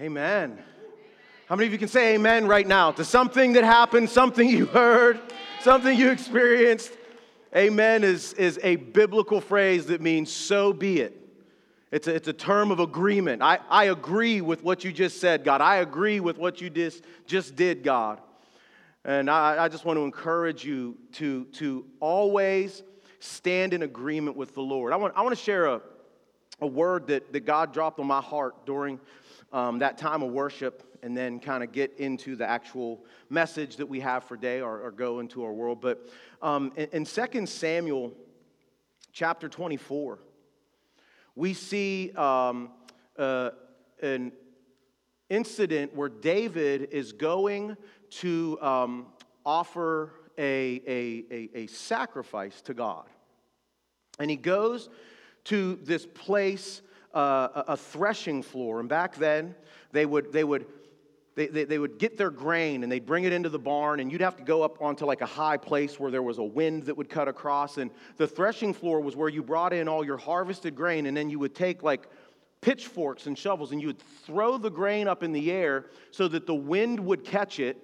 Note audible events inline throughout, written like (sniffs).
Amen. How many of you can say amen right now to something that happened, something you heard, something you experienced? Amen is, is a biblical phrase that means so be it. It's a, it's a term of agreement. I, I agree with what you just said, God. I agree with what you just, just did, God. And I, I just want to encourage you to, to always stand in agreement with the Lord. I want, I want to share a, a word that, that God dropped on my heart during um, that time of worship and then kind of get into the actual message that we have for day or, or go into our world. But um, in, in 2 Samuel chapter 24, we see um, uh, an incident where David is going to um, offer a, a, a, a sacrifice to God. And he goes to this place, uh, a threshing floor. And back then, they would, they would they, they, they, would get their grain and they'd bring it into the barn, and you'd have to go up onto like a high place where there was a wind that would cut across. And the threshing floor was where you brought in all your harvested grain, and then you would take like pitchforks and shovels and you would throw the grain up in the air so that the wind would catch it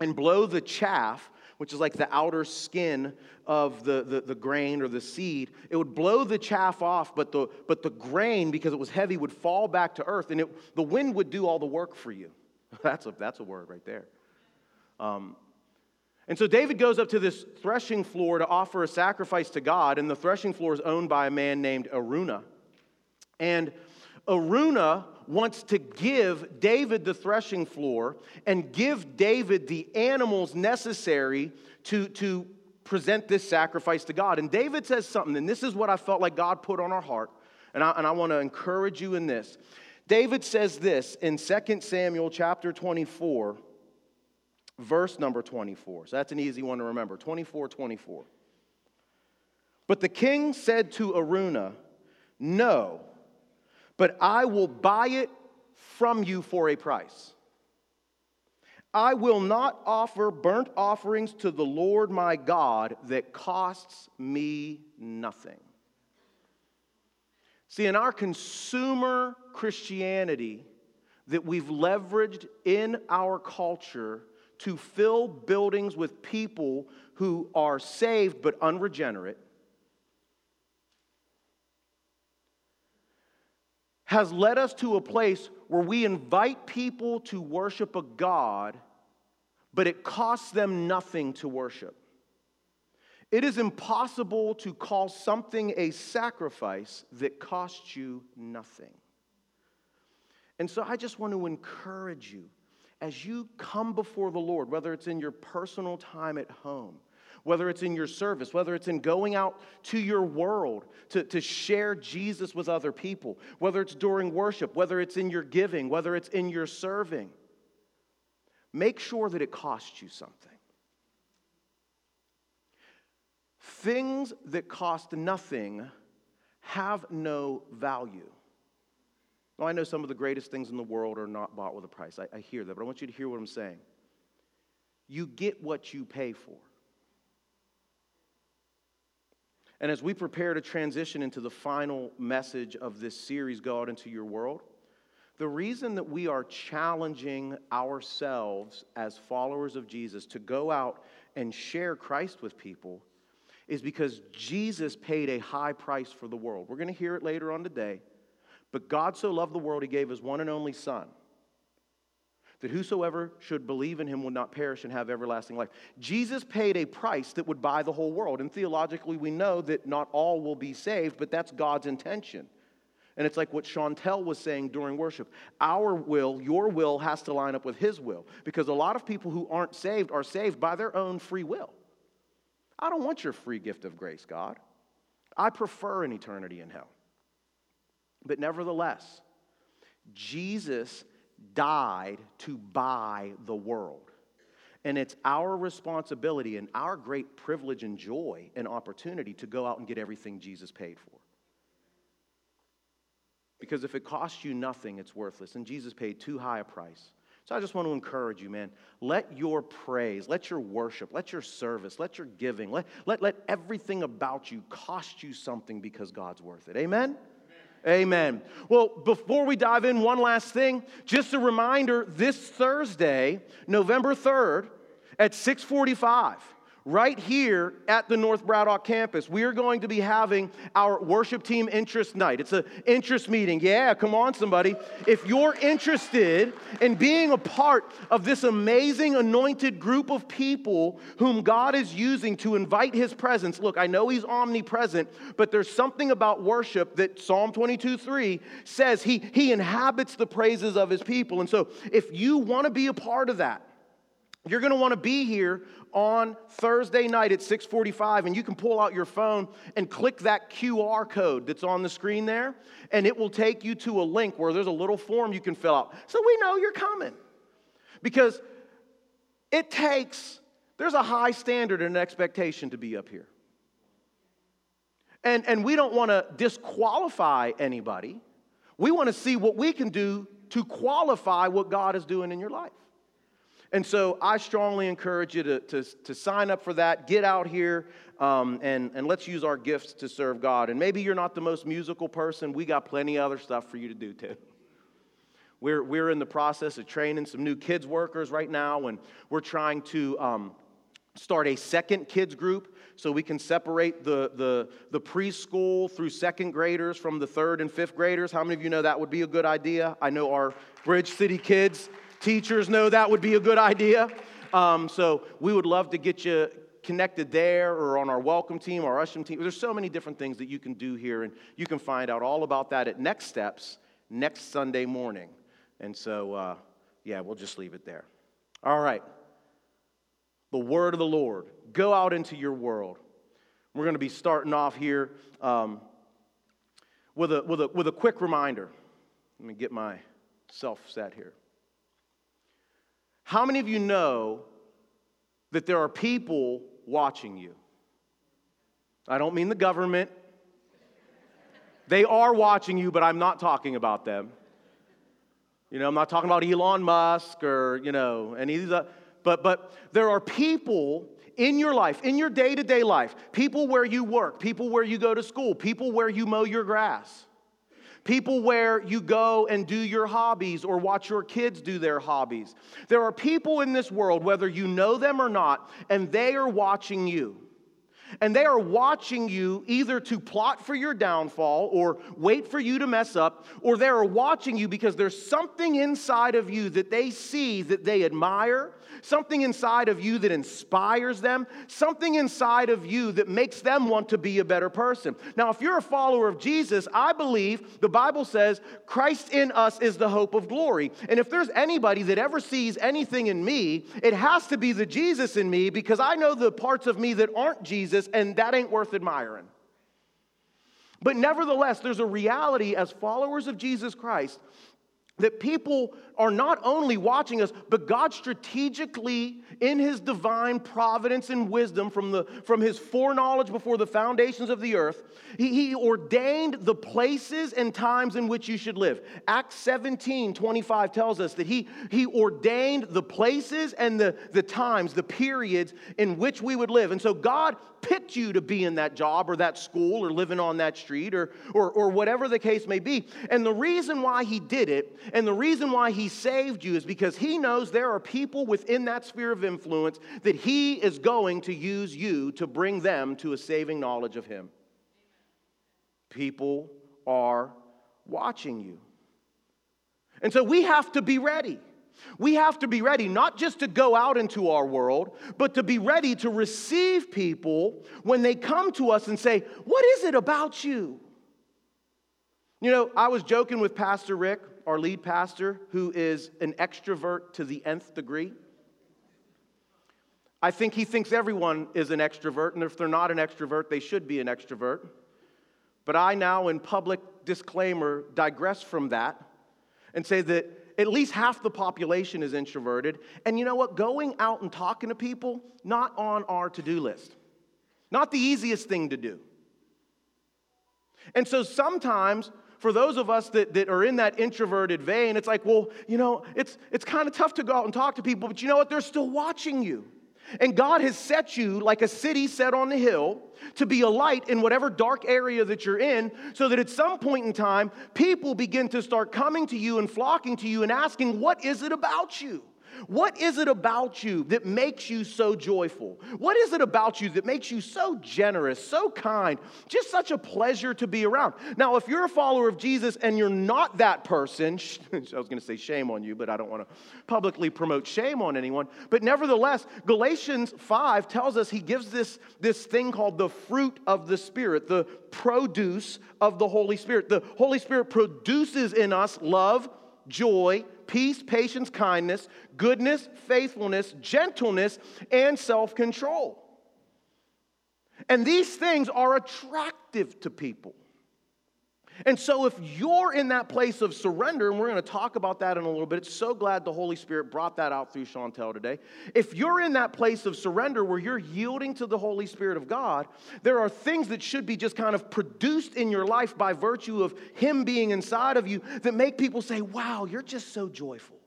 and blow the chaff which is like the outer skin of the, the, the, grain or the seed, it would blow the chaff off, but the, but the grain, because it was heavy, would fall back to earth, and it, the wind would do all the work for you. (laughs) That's a, that's a word right there. Um, and so David goes up to this threshing floor to offer a sacrifice to God, and the threshing floor is owned by a man named Araunah. And Araunah wants to give David the threshing floor and give David the animals necessary to, to present this sacrifice to God. And David says something, and this is what I felt like God put on our heart. And I, and I want to encourage you in this. David says this in 2 Samuel chapter 24, verse number 24. So that's an easy one to remember 24 24. But the king said to Araunah, No, but I will buy it from you for a price. I will not offer burnt offerings to the Lord my God that costs me nothing. See, in our consumer Christianity that we've leveraged in our culture to fill buildings with people who are saved but unregenerate has led us to a place where we invite people to worship a God, but it costs them nothing to worship. It is impossible to call something a sacrifice that costs you nothing. And so I just want to encourage you as you come before the Lord, whether it's in your personal time at home, whether it's in your service, whether it's in going out to your world to, to share Jesus with other people, whether it's during worship, whether it's in your giving, whether it's in your serving, make sure that it costs you something. Things that cost nothing have no value. Now, I know some of the greatest things in the world are not bought with a price. I, I hear that, but I want you to hear what I'm saying. You get what you pay for. And as we prepare to transition into the final message of this series, Go Out into Your World, the reason that we are challenging ourselves as followers of Jesus to go out and share Christ with people is because Jesus paid a high price for the world. We're going to hear it later on today. But God so loved the world, he gave his one and only Son, that whosoever should believe in him will not perish and have everlasting life. Jesus paid a price that would buy the whole world. And theologically, we know that not all will be saved, but that's God's intention. And it's like what Chantel was saying during worship. Our will, your will, has to line up with His will. Because a lot of people who aren't saved are saved by their own free will. I don't want your free gift of grace, God. I prefer an eternity in hell. But nevertheless, Jesus died to buy the world. And it's our responsibility and our great privilege and joy and opportunity to go out and get everything Jesus paid for. Because if it costs you nothing, it's worthless. And Jesus paid too high a price. So I just want to encourage you, man. Let your praise, let your worship, let your service, let your giving, let, let, let everything about you cost you something because God's worth it. Amen? Amen. Well, before we dive in, one last thing. Just a reminder, this Thursday, November 3rd, at 645, right here at the North Braddock campus, we are going to be having our worship team interest night. It's an interest meeting. Yeah, come on, somebody. If you're interested in being a part of this amazing anointed group of people whom God is using to invite his presence, look, I know he's omnipresent, but there's something about worship that Psalm 22 3 says he, he inhabits the praises of his people. And so if you want to be a part of that, you're going to want to be here on Thursday night at 6:45 and you can pull out your phone and click that QR code that's on the screen there and it will take you to a link where there's a little form you can fill out. So we know you're coming. Because it takes there's a high standard and an expectation to be up here. And, and we don't want to disqualify anybody. We want to see what we can do to qualify what God is doing in your life. And so I strongly encourage you to, to, to sign up for that. Get out here um, and, and let's use our gifts to serve God. And maybe you're not the most musical person, we got plenty of other stuff for you to do too. We're, we're in the process of training some new kids workers right now, and we're trying to um, start a second kids group so we can separate the, the, the preschool through second graders from the third and fifth graders. How many of you know that would be a good idea? I know our Bridge City kids Teachers know that would be a good idea. Um, so we would love to get you connected there or on our welcome team, our usher team. There's so many different things that you can do here, and you can find out all about that at Next Steps next Sunday morning. And so, uh, yeah, we'll just leave it there. All right. The word of the Lord. Go out into your world. We're going to be starting off here um, with, a, with, a, with a quick reminder. Let me get myself set here. How many of you know that there are people watching you? I don't mean the government. They are watching you, but I'm not talking about them. You know, I'm not talking about Elon Musk or, you know, any of these. Uh, but, but there are people in your life, in your day to day life, people where you work, people where you go to school, people where you mow your grass people where you go and do your hobbies or watch your kids do their hobbies. There are people in this world, whether you know them or not, and they are watching you. And they are watching you either to plot for your downfall or wait for you to mess up, or they are watching you because there's something inside of you that they see that they admire, something inside of you that inspires them, something inside of you that makes them want to be a better person. Now, if you're a follower of Jesus, I believe the Bible says Christ in us is the hope of glory. And if there's anybody that ever sees anything in me, it has to be the Jesus in me because I know the parts of me that aren't Jesus, and that ain't worth admiring. But nevertheless, there's a reality as followers of Jesus Christ that people are not only watching us, but God strategically, in His divine providence and wisdom from, the, from His foreknowledge before the foundations of the earth, he, he ordained the places and times in which you should live. Acts 17 25 tells us that He, he ordained the places and the, the times, the periods in which we would live. And so God picked you to be in that job or that school or living on that street or, or, or whatever the case may be. And the reason why He did it and the reason why He saved you is because He knows there are people within that sphere of influence that He is going to use you to bring them to a saving knowledge of Him. People are watching you. And so we have to be ready. We have to be ready not just to go out into our world, but to be ready to receive people when they come to us and say, What is it about you? You know, I was joking with Pastor Rick, our lead pastor, who is an extrovert to the nth degree. I think he thinks everyone is an extrovert, and if they're not an extrovert, they should be an extrovert. But I now, in public disclaimer, digress from that and say that at least half the population is introverted. And you know what? Going out and talking to people, not on our to do list, not the easiest thing to do. And so sometimes, for those of us that, that are in that introverted vein, it's like, well, you know, it's, it's kind of tough to go out and talk to people, but you know what? They're still watching you. And God has set you like a city set on the hill to be a light in whatever dark area that you're in, so that at some point in time, people begin to start coming to you and flocking to you and asking, What is it about you? What is it about you that makes you so joyful? What is it about you that makes you so generous, so kind, just such a pleasure to be around? Now, if you're a follower of Jesus and you're not that person, (laughs) I was going to say shame on you, but I don't want to publicly promote shame on anyone. But nevertheless, Galatians 5 tells us he gives this, this thing called the fruit of the Spirit, the produce of the Holy Spirit. The Holy Spirit produces in us love, joy, peace, patience, kindness, goodness, faithfulness, gentleness, and self control. And these things are attractive to people. And so, if you're in that place of surrender, and we're going to talk about that in a little bit, it's so glad the Holy Spirit brought that out through Chantel today. If you're in that place of surrender where you're yielding to the Holy Spirit of God, there are things that should be just kind of produced in your life by virtue of Him being inside of you that make people say, Wow, you're just so joyful.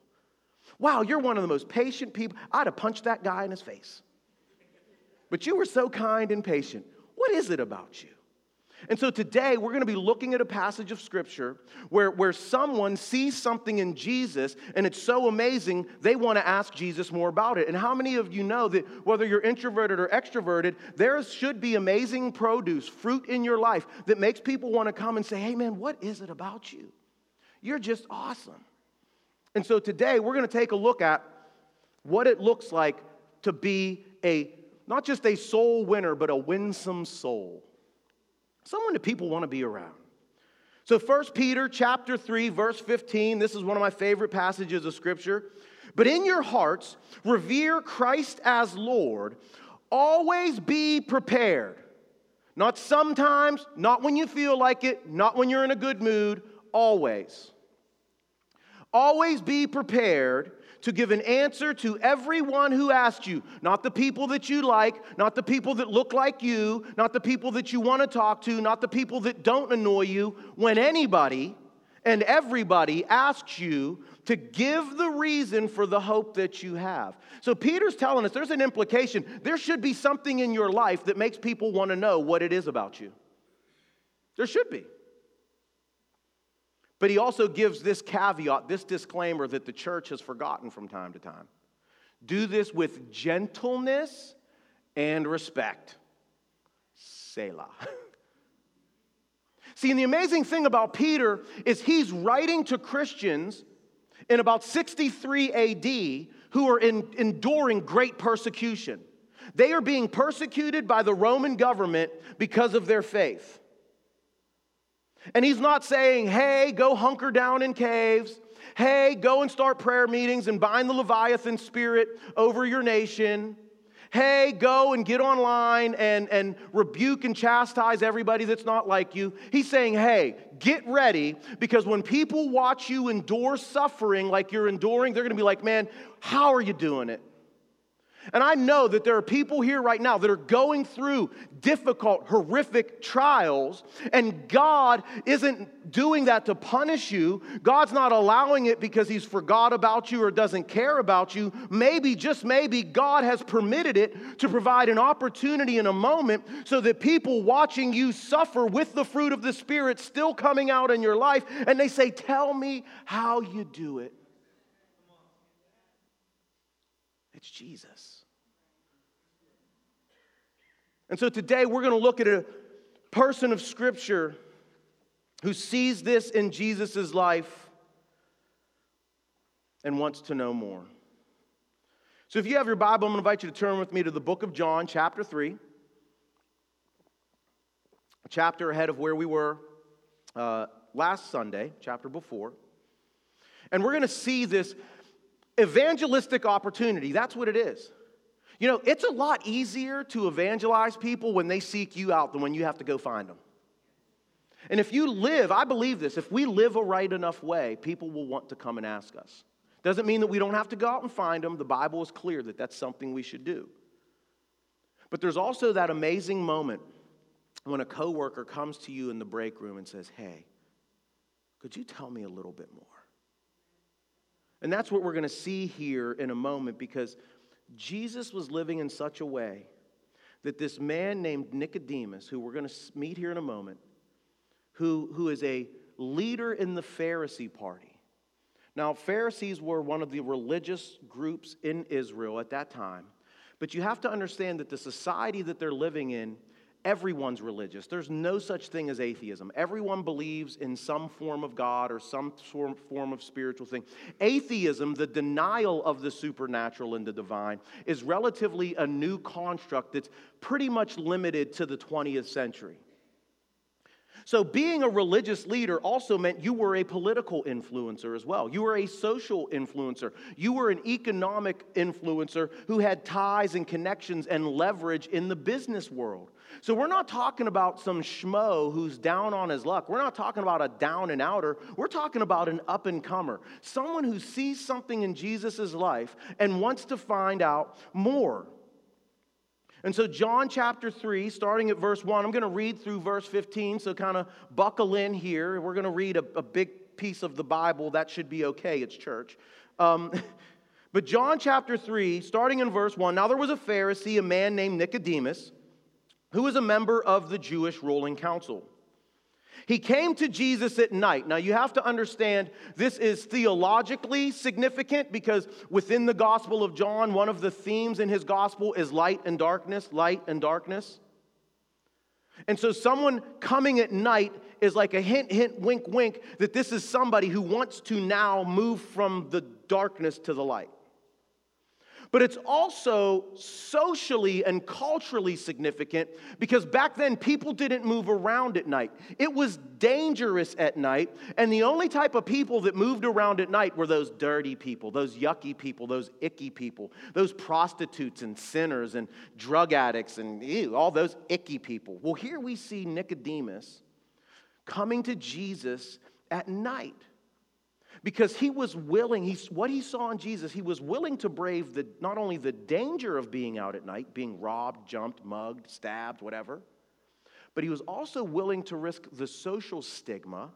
Wow, you're one of the most patient people. I'd have punched that guy in his face. But you were so kind and patient. What is it about you? And so today we're going to be looking at a passage of scripture where, where someone sees something in Jesus and it's so amazing they want to ask Jesus more about it. And how many of you know that whether you're introverted or extroverted, there should be amazing produce, fruit in your life that makes people want to come and say, hey man, what is it about you? You're just awesome. And so today we're going to take a look at what it looks like to be a not just a soul winner, but a winsome soul someone that people want to be around. So 1 Peter chapter 3 verse 15, this is one of my favorite passages of scripture. But in your hearts revere Christ as Lord. Always be prepared. Not sometimes, not when you feel like it, not when you're in a good mood, always. Always be prepared to give an answer to everyone who asked you. Not the people that you like, not the people that look like you, not the people that you want to talk to, not the people that don't annoy you. When anybody and everybody asks you to give the reason for the hope that you have. So Peter's telling us there's an implication. There should be something in your life that makes people want to know what it is about you. There should be. But he also gives this caveat, this disclaimer that the church has forgotten from time to time. Do this with gentleness and respect. Selah. (laughs) See, and the amazing thing about Peter is he's writing to Christians in about 63 AD who are in, enduring great persecution. They are being persecuted by the Roman government because of their faith. And he's not saying, hey, go hunker down in caves. Hey, go and start prayer meetings and bind the Leviathan spirit over your nation. Hey, go and get online and, and rebuke and chastise everybody that's not like you. He's saying, hey, get ready because when people watch you endure suffering like you're enduring, they're going to be like, man, how are you doing it? And I know that there are people here right now that are going through difficult, horrific trials, and God isn't doing that to punish you. God's not allowing it because He's forgot about you or doesn't care about you. Maybe, just maybe, God has permitted it to provide an opportunity in a moment so that people watching you suffer with the fruit of the Spirit still coming out in your life, and they say, Tell me how you do it. It's Jesus. And so today we're going to look at a person of Scripture who sees this in Jesus' life and wants to know more. So if you have your Bible, I'm going to invite you to turn with me to the book of John, chapter 3, a chapter ahead of where we were uh, last Sunday, chapter before. And we're going to see this evangelistic opportunity. That's what it is. You know, it's a lot easier to evangelize people when they seek you out than when you have to go find them. And if you live, I believe this, if we live a right enough way, people will want to come and ask us. Doesn't mean that we don't have to go out and find them. The Bible is clear that that's something we should do. But there's also that amazing moment when a coworker comes to you in the break room and says, "Hey, could you tell me a little bit more?" And that's what we're going to see here in a moment because Jesus was living in such a way that this man named Nicodemus, who we're going to meet here in a moment, who, who is a leader in the Pharisee party. Now, Pharisees were one of the religious groups in Israel at that time, but you have to understand that the society that they're living in Everyone's religious. There's no such thing as atheism. Everyone believes in some form of God or some form of spiritual thing. Atheism, the denial of the supernatural and the divine, is relatively a new construct that's pretty much limited to the 20th century. So, being a religious leader also meant you were a political influencer as well. You were a social influencer. You were an economic influencer who had ties and connections and leverage in the business world. So, we're not talking about some schmo who's down on his luck. We're not talking about a down and outer. We're talking about an up and comer, someone who sees something in Jesus' life and wants to find out more. And so, John chapter 3, starting at verse 1, I'm going to read through verse 15, so kind of buckle in here. We're going to read a, a, big piece of the Bible. That should be okay, it's church. Um, (laughs) but John chapter 3, starting in verse 1, now there was a Pharisee, a man named Nicodemus, who was a member of the Jewish ruling council. He came to Jesus at night. Now, you have to understand this is theologically significant because within the Gospel of John, one of the themes in his Gospel is light and darkness, light and darkness. And so, someone coming at night is like a hint, hint, wink, wink that this is somebody who wants to now move from the darkness to the light but it's also socially and culturally significant because back then people didn't move around at night. It was dangerous at night, and the only type of people that moved around at night were those dirty people, those yucky people, those icky people, those prostitutes and sinners and drug addicts and ew, all those icky people. Well, here we see Nicodemus coming to Jesus at night because he was willing, he, what he saw in Jesus, he was willing to brave the, not only the danger of being out at night, being robbed, jumped, mugged, stabbed, whatever, but he was also willing to risk the social stigma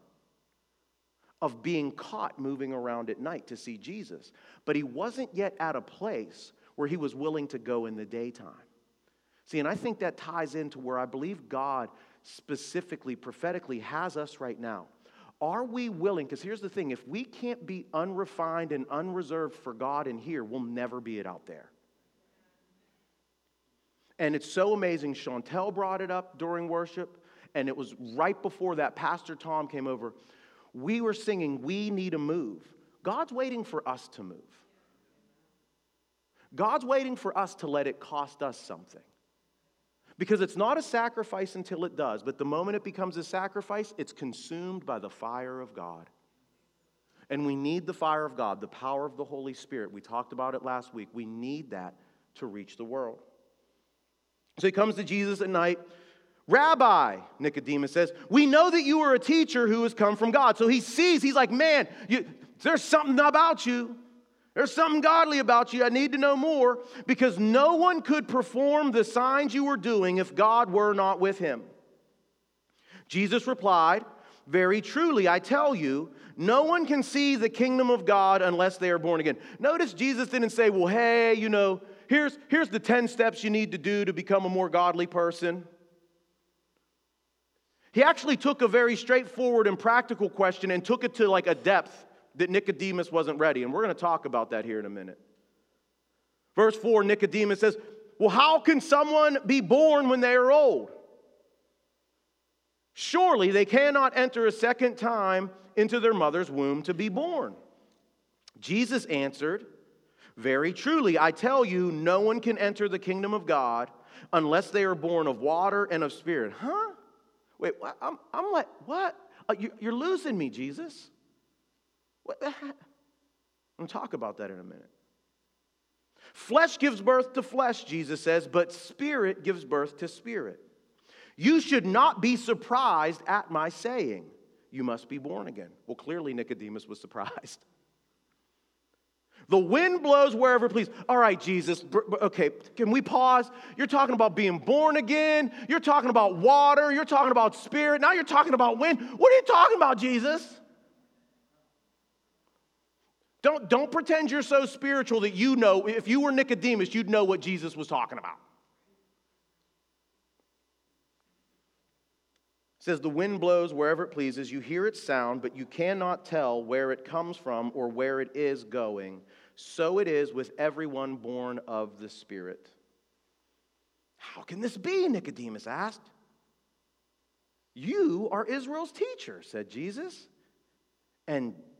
of being caught moving around at night to see Jesus. But he wasn't yet at a place where he was willing to go in the daytime. See, and I think that ties into where I believe God specifically, prophetically, has us right now. Are we willing? Because here's the thing if we can't be unrefined and unreserved for God in here, we'll never be it out there. And it's so amazing. Chantel brought it up during worship, and it was right before that. Pastor Tom came over. We were singing, We Need a Move. God's waiting for us to move. God's waiting for us to let it cost us something. Because it's not a sacrifice until it does, but the moment it becomes a sacrifice, it's consumed by the fire of God. And we need the fire of God, the power of the Holy Spirit. We talked about it last week. We need that to reach the world. So he comes to Jesus at night. Rabbi, Nicodemus says, we know that you are a teacher who has come from God. So he sees, he's like, man, you, there's something about you. There's something godly about you. I need to know more because no one could perform the signs you were doing if God were not with him. Jesus replied, Very truly, I tell you, no one can see the kingdom of God unless they are born again. Notice Jesus didn't say, Well, hey, you know, here's, here's the 10 steps you need to do to become a more godly person. He actually took a very straightforward and practical question and took it to like a depth that Nicodemus wasn't ready. And we're going to talk about that here in a minute. Verse 4 Nicodemus says, Well, how can someone be born when they are old? Surely they cannot enter a second time into their mother's womb to be born. Jesus answered, Very truly, I tell you, no one can enter the kingdom of God unless they are born of water and of spirit. Huh? Wait, I'm, I'm like, what? Uh, you're losing me, Jesus. What the heck? I'm talk about that in a minute. Flesh gives birth to flesh, Jesus says, but spirit gives birth to spirit. You should not be surprised at my saying, You must be born again. Well, clearly Nicodemus was surprised. The wind blows wherever it please. All right, Jesus, okay, can we pause? You're talking about being born again. You're talking about water. You're talking about spirit. Now you're talking about wind. What are you talking about, Jesus? Don't, don't pretend you're so spiritual that you know, if you were Nicodemus, you'd know what Jesus was talking about. It says, The wind blows wherever it pleases. You hear its sound, but you cannot tell where it comes from or where it is going. So it is with everyone born of the Spirit. How can this be? Nicodemus asked. You are Israel's teacher, said Jesus. And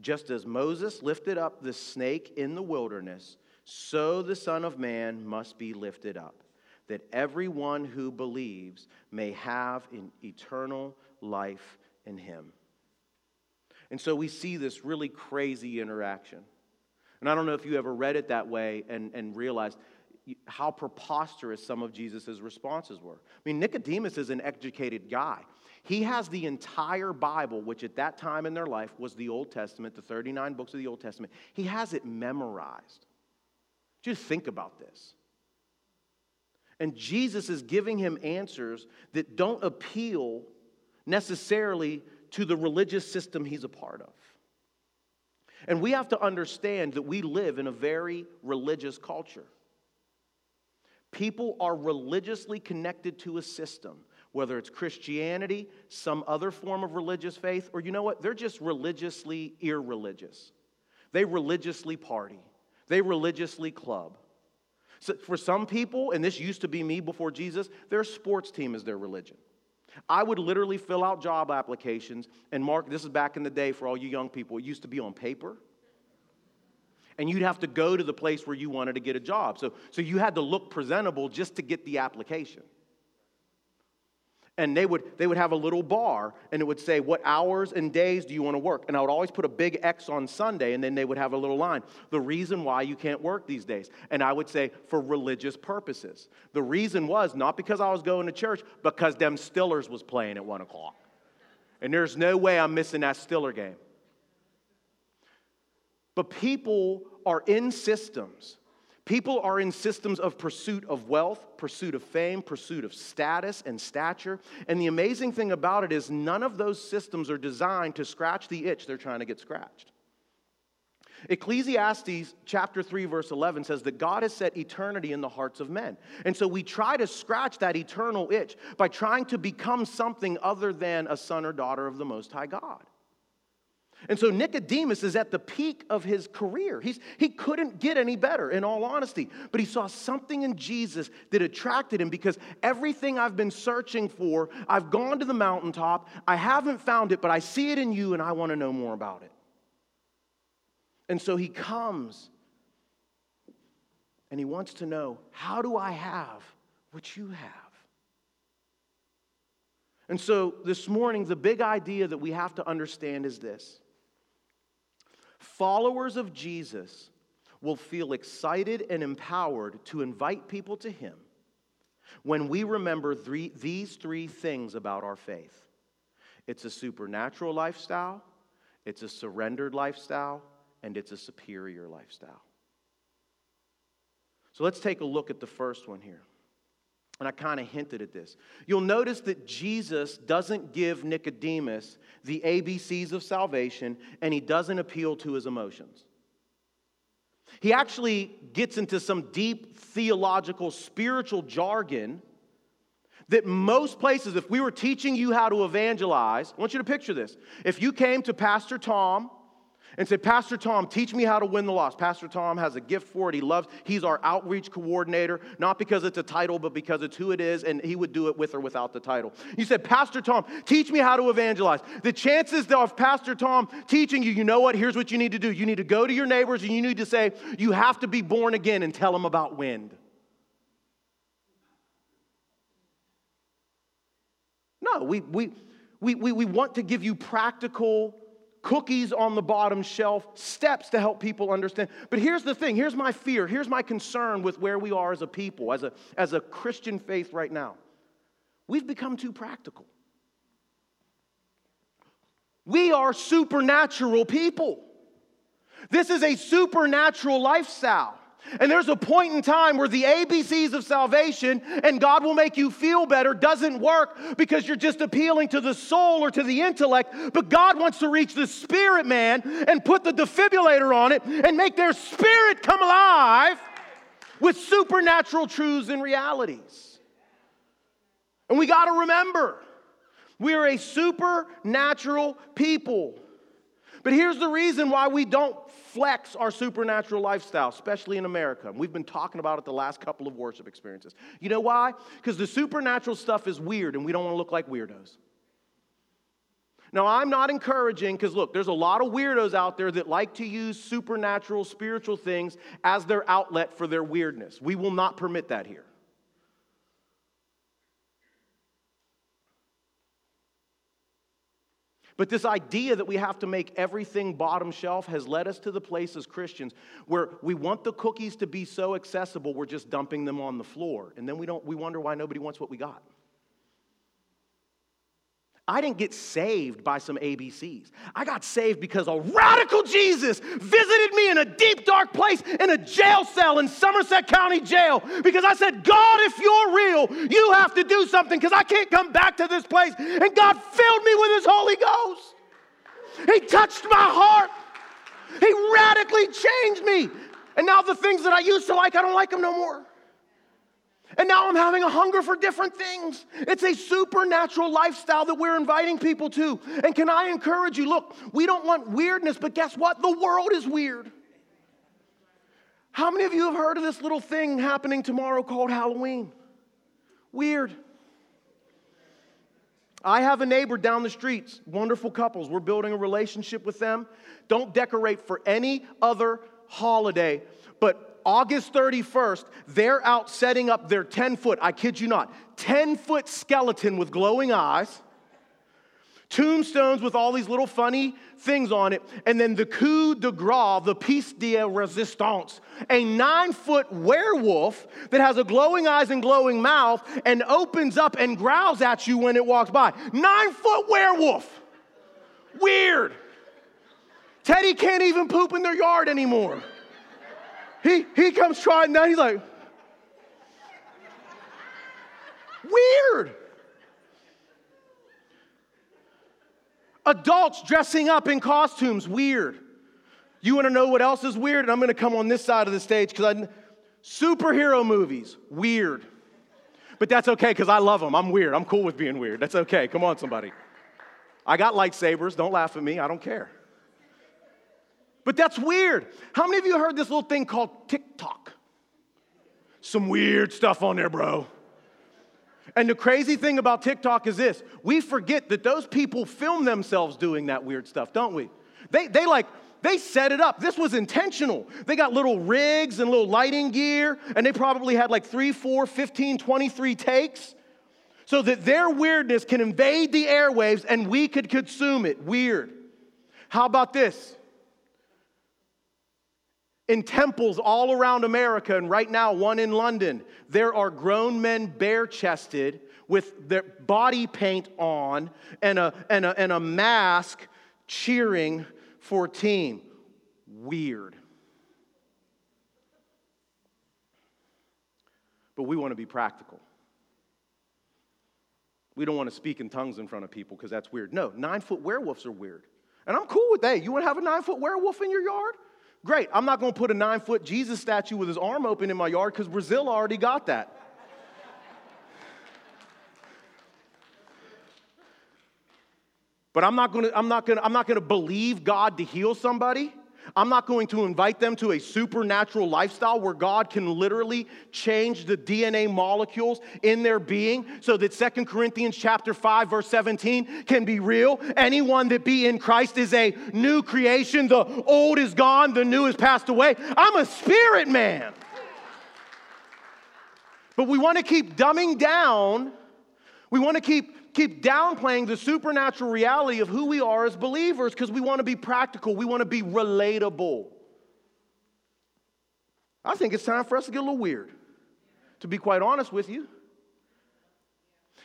Just as Moses lifted up the snake in the wilderness, so the Son of Man must be lifted up, that everyone who believes may have an eternal life in him. And so we see this really crazy interaction. And I don't know if you ever read it that way and, and realized how preposterous some of Jesus' responses were. I mean, Nicodemus is an educated guy. He has the entire Bible, which at that time in their life was the Old Testament, the 39 books of the Old Testament. He has it memorized. Just think about this. And Jesus is giving him answers that don't appeal necessarily to the religious system he's a part of. And we have to understand that we live in a very religious culture. People are religiously connected to a system whether it's Christianity, some other form of religious faith, or you know what? They're just religiously irreligious. They religiously party, they religiously club. So for some people, and this used to be me before Jesus, their sports team is their religion. I would literally fill out job applications and mark, this is back in the day for all you young people, it used to be on paper. And you'd have to go to the place where you wanted to get a job. So, so you had to look presentable just to get the application and they would, they would have a little bar and it would say, What hours and days do you want to work? And I would always put a big X on Sunday and then they would have a little line. The reason why you can't work these days. And I would say, For religious purposes. The reason was not because I was going to church, because them Stillers was playing at one o'clock. And there's no way I'm missing that Stiller game. But people are in systems People are in systems of pursuit of wealth, pursuit of fame, pursuit of status and stature. And the amazing thing about it is, none of those systems are designed to scratch the itch they're trying to get scratched. Ecclesiastes chapter 3 verse 11 says that God has set eternity in the hearts of men. And so we try to scratch that eternal itch by trying to become something other than a son or daughter of the most high God. And so Nicodemus is at the peak of his career. He's, he couldn't get any better, in all honesty. But he saw something in Jesus that attracted him because everything I've been searching for, I've gone to the mountaintop, I haven't found it, but I see it in you and I want to know more about it. And so he comes and he wants to know how do I have what you have? And so this morning, the big idea that we have to understand is this Followers of Jesus will feel excited and empowered to invite people to Him when we remember three, these three things about our faith it's a supernatural lifestyle, it's a surrendered lifestyle, and it's a superior lifestyle. So let's take a look at the first one here. And I kind of hinted at this. You'll notice that Jesus doesn't give Nicodemus the ABCs of salvation, and he doesn't appeal to his emotions. He actually gets into some deep theological, spiritual jargon that most places, if we were teaching you how to evangelize, I want you to picture this. If you came to Pastor Tom and said, Pastor Tom, teach me how to win the lost. Pastor Tom has a gift for it. He loves, he's our outreach coordinator, not because it's a title, but because it's who it is, and he would do it with or without the title. You said, Pastor Tom, teach me how to evangelize. The chances of Pastor Tom teaching you, you know what? Here's what you need to do. You need to go to your neighbors and you need to say, you have to be born again and tell them about wind. No, we, we, we, we, we want to give you practical cookies on the bottom shelf, steps to help people understand. But here's the thing here's my fear, here's my concern with where we are as a people, as a, as a Christian faith right now. We've become too practical. We are supernatural people. This is a supernatural lifestyle. And there's a point in time where the ABCs of salvation and God will make you feel better doesn't work because you're just appealing to the soul or to the intellect. But God wants to reach the spirit man and put the defibrillator on it and make their spirit come alive with supernatural truths and realities. And we got to remember we are a supernatural people. But here's the reason why we don't flex our supernatural lifestyle, especially in America. And We've been talking about it the last couple of worship experiences. You know why? Because the supernatural stuff is weird and we don't want to look like weirdos. Now, I'm not encouraging, because look, there's a lot of weirdos out there that like to use supernatural, spiritual things as their outlet for their weirdness. We will not permit that here. But this idea that we have to make everything bottom shelf has led us to the place as Christians where we want the cookies to be so accessible, we're just dumping them on the floor. And then we, don't, we wonder why nobody wants what we got. I didn't get saved by some ABCs. I got saved because a radical Jesus visited me in a deep, dark place in a jail cell in Somerset County Jail because I said, God, if you're real, you have to do something because I can't come back to this place. And God filled me with His Holy Ghost. He touched my heart, He radically changed me. And now the things that I used to like, I don't like them no more. And now I'm having a hunger for different things. It's a supernatural lifestyle that we're inviting people to. And can I encourage you? Look, we don't want weirdness, but guess what? The world is weird. How many of you have heard of this little thing happening tomorrow called Halloween? Weird. I have a neighbor down the streets, wonderful couples. We're building a relationship with them. Don't decorate for any other holiday, but August 31st, they're out setting up their 10 foot, I kid you not, 10 foot skeleton with glowing eyes, tombstones with all these little funny things on it, and then the coup de grace, the piece de resistance, a nine foot werewolf that has a glowing eyes and glowing mouth and opens up and growls at you when it walks by. Nine foot werewolf. Weird. Teddy can't even poop in their yard anymore. He, he comes trotting down. He's like, weird. Adults dressing up in costumes, weird. You want to know what else is weird? And I'm going to come on this side of the stage because I superhero movies, weird. But that's okay because I love them. I'm weird. I'm cool with being weird. That's okay. Come on, somebody. I got lightsabers. Don't laugh at me. I don't care. But that's weird. How many of you heard this little thing called TikTok? Some weird stuff on there, bro. And the crazy thing about TikTok is this we forget that those people film themselves doing that weird stuff, don't we? They, they like, they set it up. This was intentional. They got little rigs and little lighting gear, and they probably had like three, four, 15, 23 takes so that their weirdness can invade the airwaves and we could consume it. Weird. How about this? In temples all around America, and right now, one in London, there are grown men bare chested with their body paint on and a, and, a, and a mask cheering for a team. Weird. But we want to be practical. We don't want to speak in tongues in front of people because that's weird. No, nine foot werewolves are weird. And I'm cool with that. You want to have a nine foot werewolf in your yard? Great, I'm not gonna put a nine foot Jesus statue with his arm open in my yard because Brazil already got that. But I'm not gonna, I'm not gonna, I'm not gonna believe God to heal somebody I'm not going to invite them to a supernatural lifestyle where God can literally change the DNA molecules in their being so that Second Corinthians chapter 5 verse 17 can be real. Anyone that be in Christ is a new creation. The old is gone, the new has passed away. I'm a spirit man. But we want to keep dumbing down. We want to keep keep downplaying the supernatural reality of who we are as believers because we want to be practical, we want to be relatable. I think it's time for us to get a little weird, to be quite honest with you.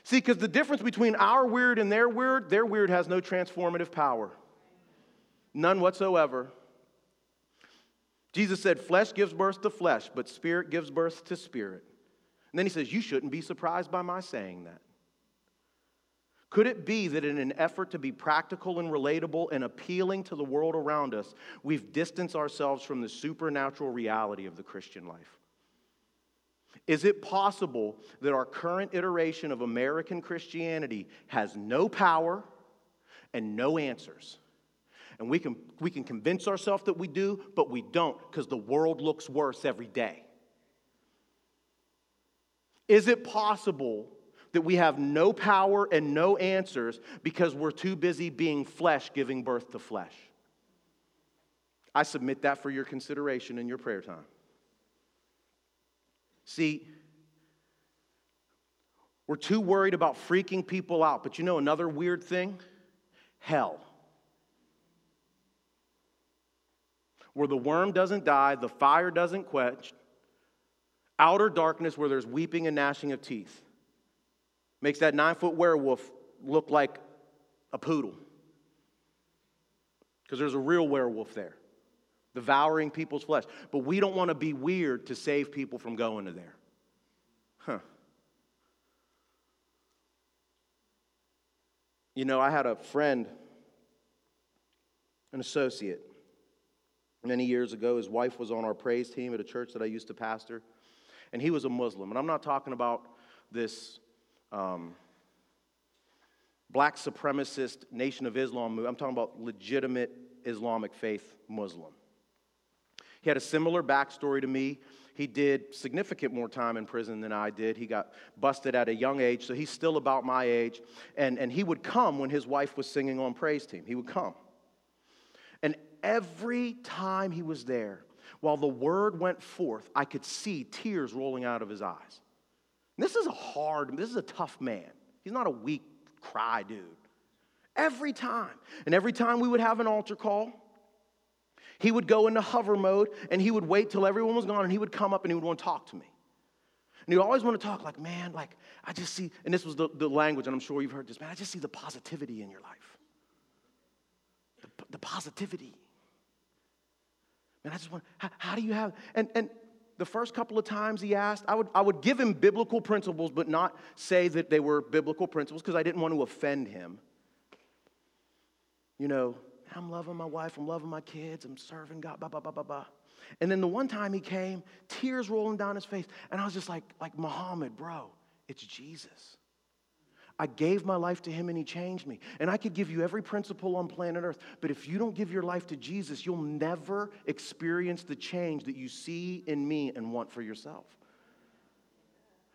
See, because the difference between our weird and their weird, their weird has no transformative power. None whatsoever. Jesus said, Flesh gives birth to flesh, but spirit gives birth to spirit. And then he says, You shouldn't be surprised by my saying that. Could it be that in an effort to be practical and relatable and appealing to the world around us, we've distanced ourselves from the supernatural reality of the Christian life? Is it possible that our current iteration of American Christianity has no power and no answers? And we can, we can convince ourselves that we do, but we don't because the world looks worse every day. Is it possible that we have no power and no answers because we're too busy being flesh giving birth to flesh? I submit that for your consideration in your prayer time. See, we're too worried about freaking people out. But you know another weird thing? Hell. Where the worm doesn't die, the fire doesn't quench, outer darkness where there's weeping and gnashing of teeth. Makes that nine foot werewolf look like a poodle. Because there's a real werewolf there devouring people's flesh. But we don't want to be weird to save people from going to there. Huh. You know, I had a friend, an associate, many years ago. His wife was on our praise team at a church that I used to pastor, and he was a Muslim. And I'm not talking about this um, black supremacist Nation of Islam I'm talking about legitimate Islamic faith Muslim. He had a similar backstory to me. He did significant more time in prison than I did. He got busted at a young age, so he's still about my age. And, and he would come when his wife was singing on praise team. He would come. And every time he was there, while the word went forth, I could see tears rolling out of his eyes. This is a hard, this is a tough man. He's not a weak cry dude. Every time. And every time we would have an altar call, he would go into hover mode and he would wait till everyone was gone and he would come up and he would want to talk to me. And he'd always want to talk like, man, like, I just see, and this was the, the language, and I'm sure you've heard this, man, I just see the positivity in your life. The, the positivity. Man, I just want, how, how do you have, and, and the first couple of times he asked, I would, I would give him biblical principles, but not say that they were biblical principles because I didn't want to offend him. You know, I'm loving my wife, I'm loving my kids, I'm serving God, blah, blah, blah, blah, blah. And then the one time he came, tears rolling down his face, and I was just like, like Muhammad, bro, it's Jesus. I gave my life to him and he changed me. And I could give you every principle on planet Earth, but if you don't give your life to Jesus, you'll never experience the change that you see in me and want for yourself.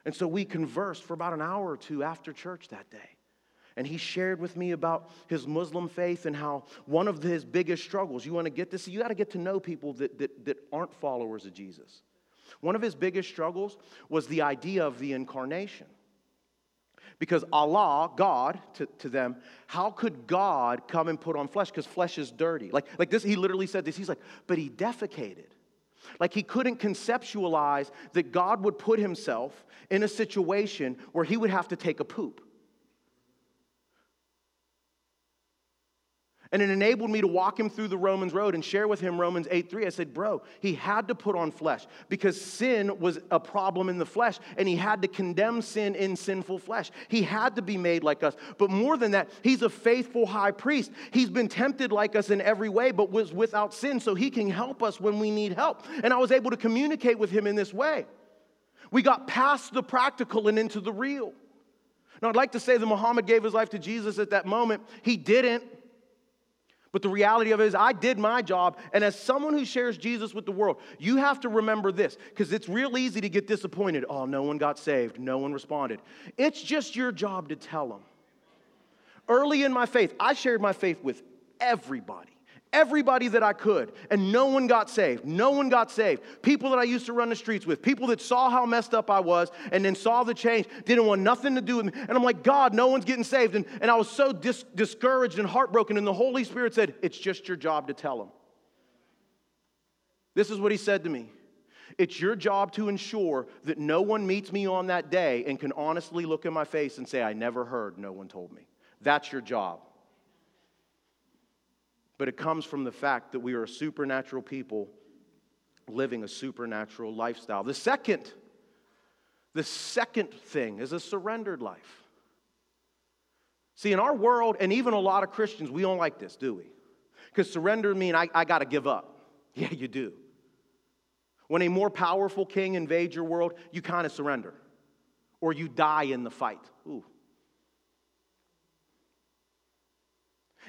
And so we conversed for about an hour or two after church that day and he shared with me about his Muslim faith and how one of his biggest struggles, you want to get this, you got to get to know people that, that, that aren't followers of Jesus. One of his biggest struggles was the idea of the incarnation. Because Allah, God, to, to them, how could God come and put on flesh? Because flesh is dirty. Like, like this, he literally said this. He's like, but he defecated. Like he couldn't conceptualize that God would put himself in a situation where he would have to take a poop. And it enabled me to walk him through the Romans road and share with him Romans 8 3. I said, Bro, he had to put on flesh because sin was a problem in the flesh and he had to condemn sin in sinful flesh. He had to be made like us. But more than that, he's a faithful high priest. He's been tempted like us in every way, but was without sin, so he can help us when we need help. And I was able to communicate with him in this way. We got past the practical and into the real. Now, I'd like to say that Muhammad gave his life to Jesus at that moment. He didn't. But the reality of it is, I did my job. And as someone who shares Jesus with the world, you have to remember this because it's real easy to get disappointed. Oh, no one got saved, no one responded. It's just your job to tell them. Early in my faith, I shared my faith with everybody. Everybody that I could, and no one got saved. No one got saved. People that I used to run the streets with, people that saw how messed up I was and then saw the change, didn't want nothing to do with me. And I'm like, God, no one's getting saved. And, and I was so dis- discouraged and heartbroken. And the Holy Spirit said, It's just your job to tell them. This is what He said to me. It's your job to ensure that no one meets me on that day and can honestly look in my face and say, I never heard, no one told me. That's your job but it comes from the fact that we are a supernatural people living a supernatural lifestyle. The second, the second thing is a surrendered life. See, in our world, and even a lot of Christians, we don't like this, do we? Because surrender means I, I got to give up. (laughs) Yeah, you do. When a more powerful king invades your world, you kind of surrender, or you die in the fight. Ooh,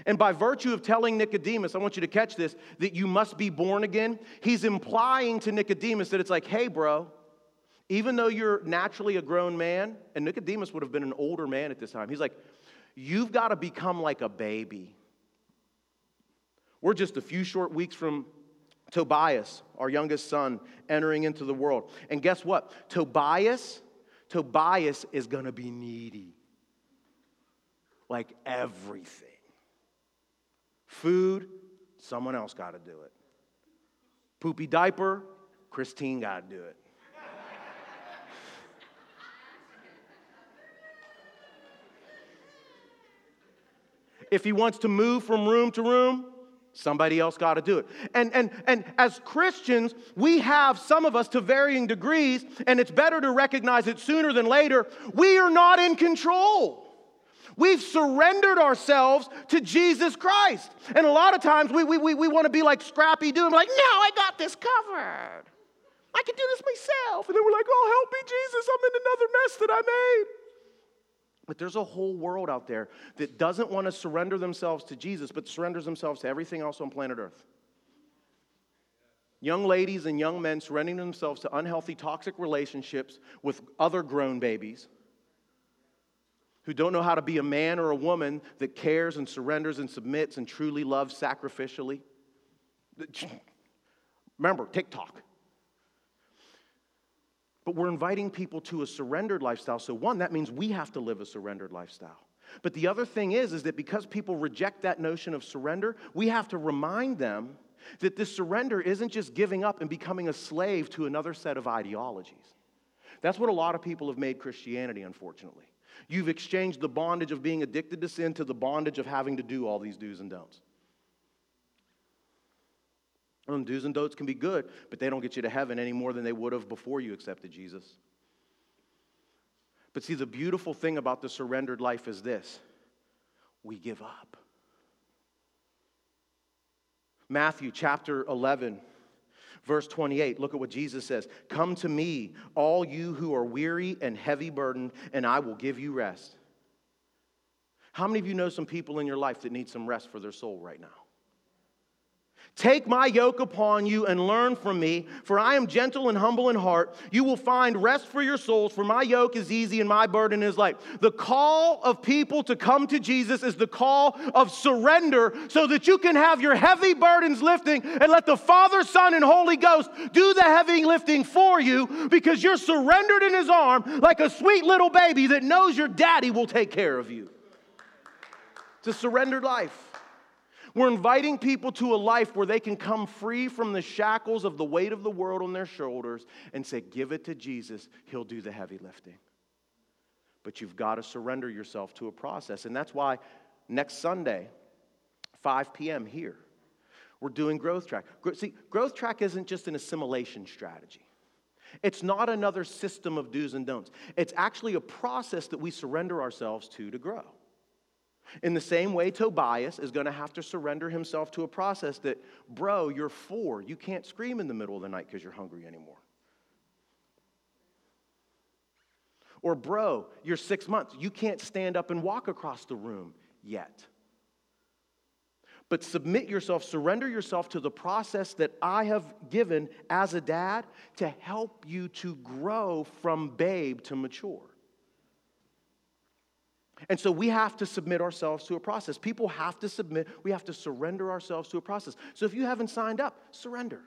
And by virtue of telling Nicodemus, I want you to catch this, that you must be born again, he's implying to Nicodemus that it's like, hey, bro, even though you're naturally a grown man, and Nicodemus would have been an older man at this time, he's like, you've got to become like a baby. We're just a few short weeks from Tobias, our youngest son, entering into the world. And guess what? Tobias, Tobias is going to be needy. Like everything. Food, someone else got to do it. Poopy diaper, Christine got to do it. if he wants to move from room to room, somebody else got to do it. And, and, and as Christians, we have some of us to varying degrees, and it's better to recognize it sooner than later. We are not in control. We've surrendered ourselves to Jesus Christ. And a lot of times we, we, we, we want to be like Scrappy Doo like, no, I got this covered. I can do this myself. And then we're like, oh, help me, Jesus. I'm in another mess that I made. But there's a whole world out there that doesn't want to surrender themselves to Jesus, but surrenders themselves to everything else on planet Earth. Young ladies and young men surrendering themselves to unhealthy, toxic relationships with other grown babies who don't know how to be a man or a woman that cares and surrenders and submits and truly loves sacrificially. (sniffs) Remember, TikTok. But we're inviting people to a surrendered lifestyle. So, one, that means we have to live a surrendered lifestyle. But the other thing is, is that because people reject that notion of surrender, we have to remind them that this surrender isn't just giving up and becoming a slave to another set of ideologies. That's what a lot of people have made Christianity, unfortunately. You've exchanged the bondage of being addicted to sin to the bondage of having to do all these do's and don'ts. And do's and don'ts can be good, but they don't get you to heaven any more than they would have before you accepted Jesus. But see, the beautiful thing about the surrendered life is this we give up. Matthew chapter 11 Verse 28, look at what Jesus says Come to me, all you who are weary and heavy burdened, and I will give you rest. How many of you know some people in your life that need some rest for their soul right now? Take my yoke upon you and learn from me, for I am gentle and humble in heart. You will find rest for your souls, for my yoke is easy and my burden is light. The call of people to come to Jesus is the call of surrender so that you can have your heavy burdens lifting and let the Father, Son, and Holy Ghost do the heavy lifting for you because you're surrendered in His arm like a sweet little baby that knows your daddy will take care of you. It's a surrendered life. We're inviting people to a life where they can come free from the shackles of the weight of the world on their shoulders and say, Give it to Jesus, He'll do the heavy lifting. But you've got to surrender yourself to a process. And that's why next Sunday, 5 p.m. here, we're doing Growth Track. See, Growth Track isn't just an assimilation strategy. It's not another system of do's and don'ts. It's actually a process that we surrender ourselves to to grow. In the same way, Tobias is going to have to surrender himself to a process that, bro, you're four. You can't scream in the middle of the night because you're hungry anymore. Or, bro, you're six months. You can't stand up and walk across the room yet. But submit yourself, surrender yourself to the process that I have given as a dad to help you to grow from babe to mature. And so we have to submit ourselves to a process. People have to submit, we have to surrender ourselves to a process. So if you haven't signed up, surrender.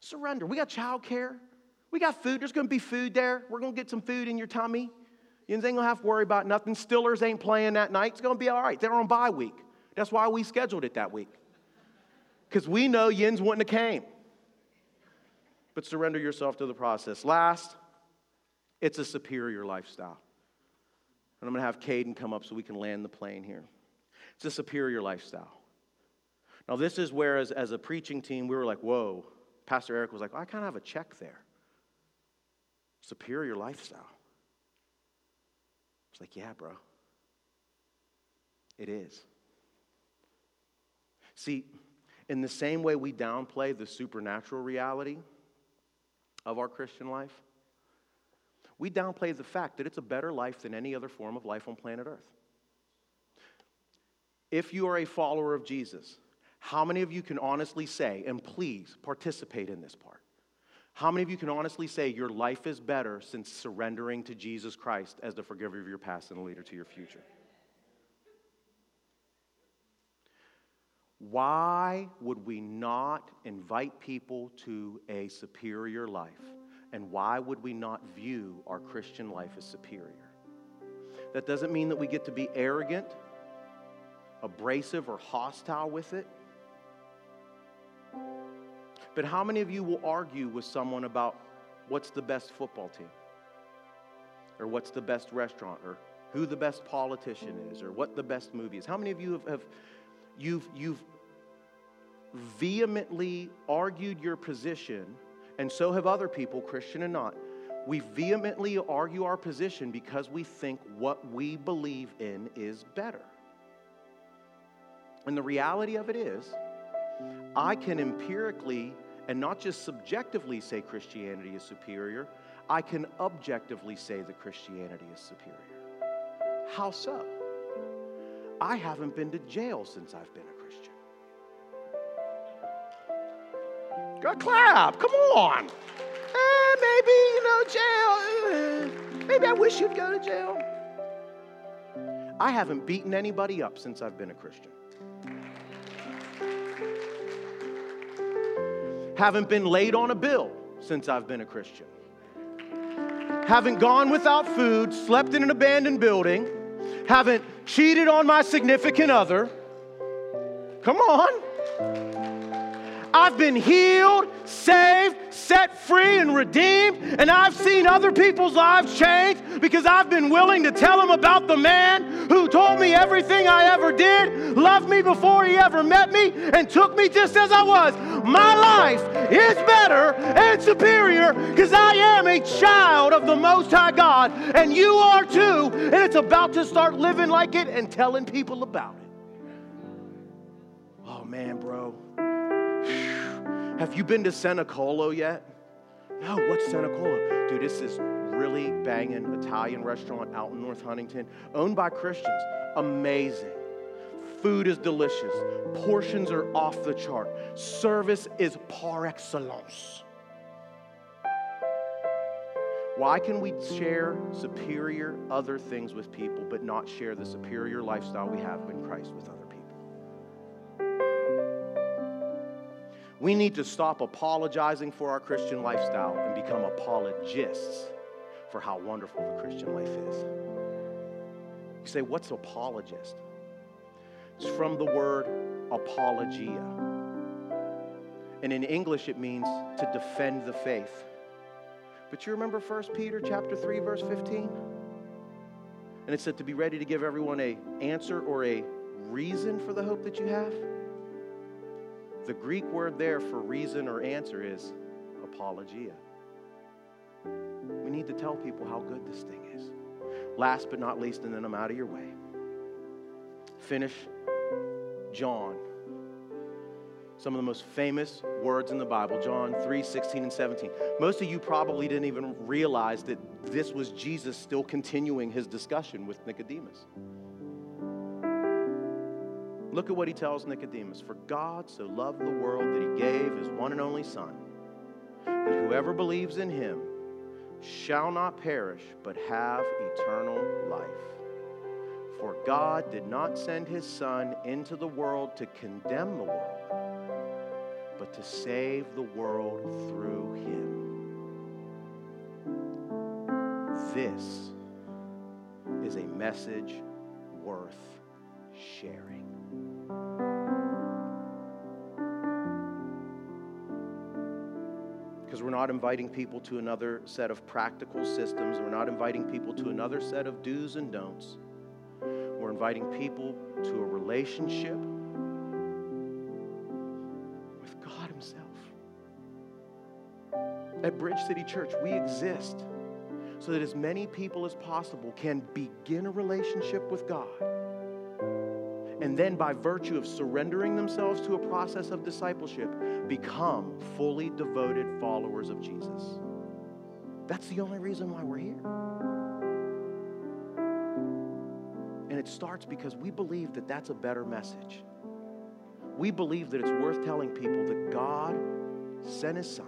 Surrender. We got childcare. We got food. There's gonna be food there. We're gonna get some food in your tummy. You ain't gonna have to worry about nothing. Stillers ain't playing that night. It's gonna be all right. They're on bye week. That's why we scheduled it that week. Because we know Yins wouldn't have came. But surrender yourself to the process. Last, it's a superior lifestyle. And I'm going to have Caden come up so we can land the plane here. It's a superior lifestyle. Now, this is where, as, as a preaching team, we were like, whoa. Pastor Eric was like, oh, I kind of have a check there. Superior lifestyle. It's like, yeah, bro. It is. See, in the same way we downplay the supernatural reality of our Christian life, we downplay the fact that it's a better life than any other form of life on planet Earth. If you are a follower of Jesus, how many of you can honestly say, and please participate in this part, how many of you can honestly say your life is better since surrendering to Jesus Christ as the forgiver of your past and the leader to your future? Why would we not invite people to a superior life? And why would we not view our Christian life as superior? That doesn't mean that we get to be arrogant, abrasive, or hostile with it. But how many of you will argue with someone about what's the best football team? Or what's the best restaurant? Or who the best politician is? Or what the best movie is? How many of you have, have you've, you've vehemently argued your position and so have other people, Christian and not. We vehemently argue our position because we think what we believe in is better. And the reality of it is, I can empirically and not just subjectively say Christianity is superior, I can objectively say that Christianity is superior. How so? I haven't been to jail since I've been a Clap. Come on. Eh, maybe, you know, jail. Eh, maybe I wish you'd go to jail. I haven't beaten anybody up since I've been a Christian. Haven't been laid on a bill since I've been a Christian. Haven't gone without food, slept in an abandoned building, haven't cheated on my significant other. Come on. I've been healed, saved, set free, and redeemed. And I've seen other people's lives change because I've been willing to tell them about the man who told me everything I ever did, loved me before he ever met me, and took me just as I was. My life is better and superior because I am a child of the Most High God, and you are too. And it's about to start living like it and telling people about it. Oh, man, bro. Have you been to Cenacolo yet? No, what's Cenacolo? Dude, this is really banging Italian restaurant out in North Huntington, owned by Christians. Amazing. Food is delicious. Portions are off the chart. Service is par excellence. Why can we share superior other things with people, but not share the superior lifestyle we have in Christ with others? We need to stop apologizing for our Christian lifestyle and become apologists for how wonderful the Christian life is. You say, what's apologist? It's from the word apologia. And in English it means to defend the faith. But you remember 1 Peter chapter 3 verse 15? And it said to be ready to give everyone a answer or a reason for the hope that you have. The Greek word there for reason or answer is apologia. We need to tell people how good this thing is. Last but not least, and then I'm out of your way. Finish John. Some of the most famous words in the Bible, John 3 16 and 17. Most of you probably didn't even realize that this was Jesus still continuing his discussion with Nicodemus. Look at what he tells Nicodemus For God so loved the world that he gave his one and only Son, that whoever believes in him shall not perish, but have eternal life. For God did not send his Son into the world to condemn the world, but to save the world through him. This is a message worth sharing. We're not inviting people to another set of practical systems. We're not inviting people to another set of do's and don'ts. We're inviting people to a relationship with God Himself. At Bridge City Church, we exist so that as many people as possible can begin a relationship with God. And then, by virtue of surrendering themselves to a process of discipleship, become fully devoted followers of Jesus. That's the only reason why we're here. And it starts because we believe that that's a better message. We believe that it's worth telling people that God sent His Son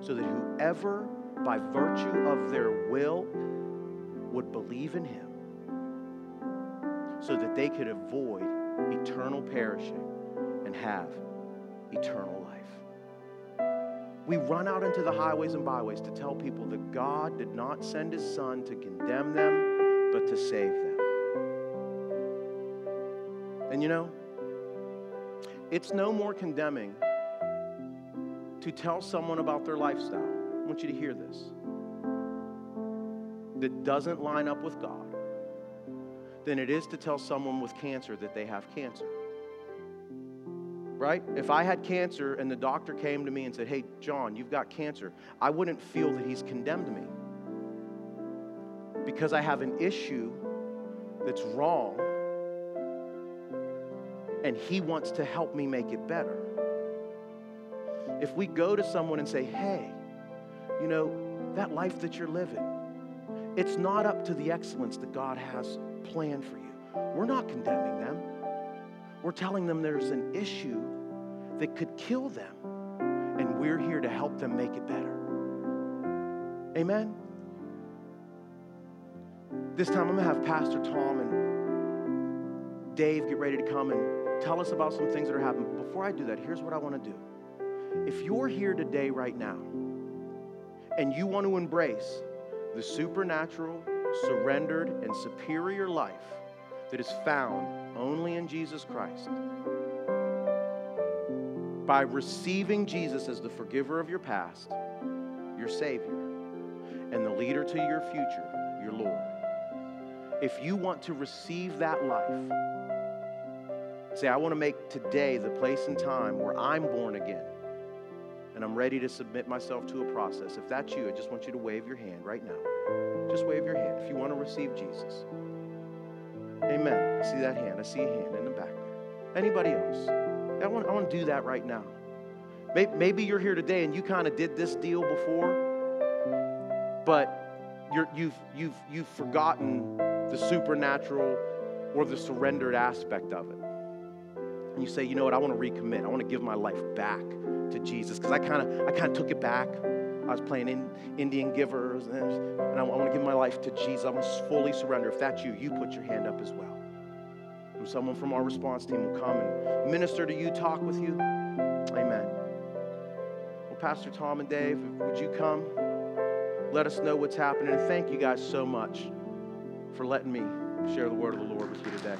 so that whoever by virtue of their will, would believe in him so that they could avoid eternal perishing and have eternal life. We run out into the highways and byways to tell people that God did not send his son to condemn them, but to save them. And you know, it's no more condemning to tell someone about their lifestyle I want you to hear this, that doesn't line up with God than it is to tell someone with cancer that they have cancer. Right? If I had cancer and the doctor came to me and said, Hey, John, you've got cancer, I wouldn't feel that he's condemned me. Because I have an issue that's wrong and he wants to help me make it better. If we go to someone and say, Hey, you know, that life that you're living, it's not up to the excellence that God has planned for you. We're not condemning them. We're telling them there's an issue that could kill them, and we're here to help them make it better. Amen? This time I'm going to have Pastor Tom and Dave get ready to come and tell us about some things that are happening. Before I do that, here's what I want to do. If you're here today, right now, and you want to embrace the supernatural, surrendered, and superior life that is found only in Jesus Christ, by receiving Jesus as the forgiver of your past, your Savior, and the leader to your future, your Lord. If you want to receive that life, say, I want to make today the place and time where I'm born again and I'm ready to submit myself to a process. If that's you, I just want you to wave your hand right now. Just wave your hand if you want to receive Jesus. Amen. I see that hand. I see a hand in the back there. Anybody else? I want, I want to do that right now. Maybe you're here today and you kind of did this deal before, but you're, you've, you've, you've forgotten the supernatural or the surrendered aspect of it. And you say, you know what, I want to recommit. I want to give my life back to Jesus because I kind of I kind of took it back. I was playing in Indian givers, and, and I, I want to give my life to Jesus. I want to fully surrender. If that's you, you put your hand up as well. And someone from our response team will come and minister to you, talk with you. Amen. Well, Pastor Tom and Dave, would you come? Let us know what's happening. And thank you guys so much for letting me share the word of the Lord with you today.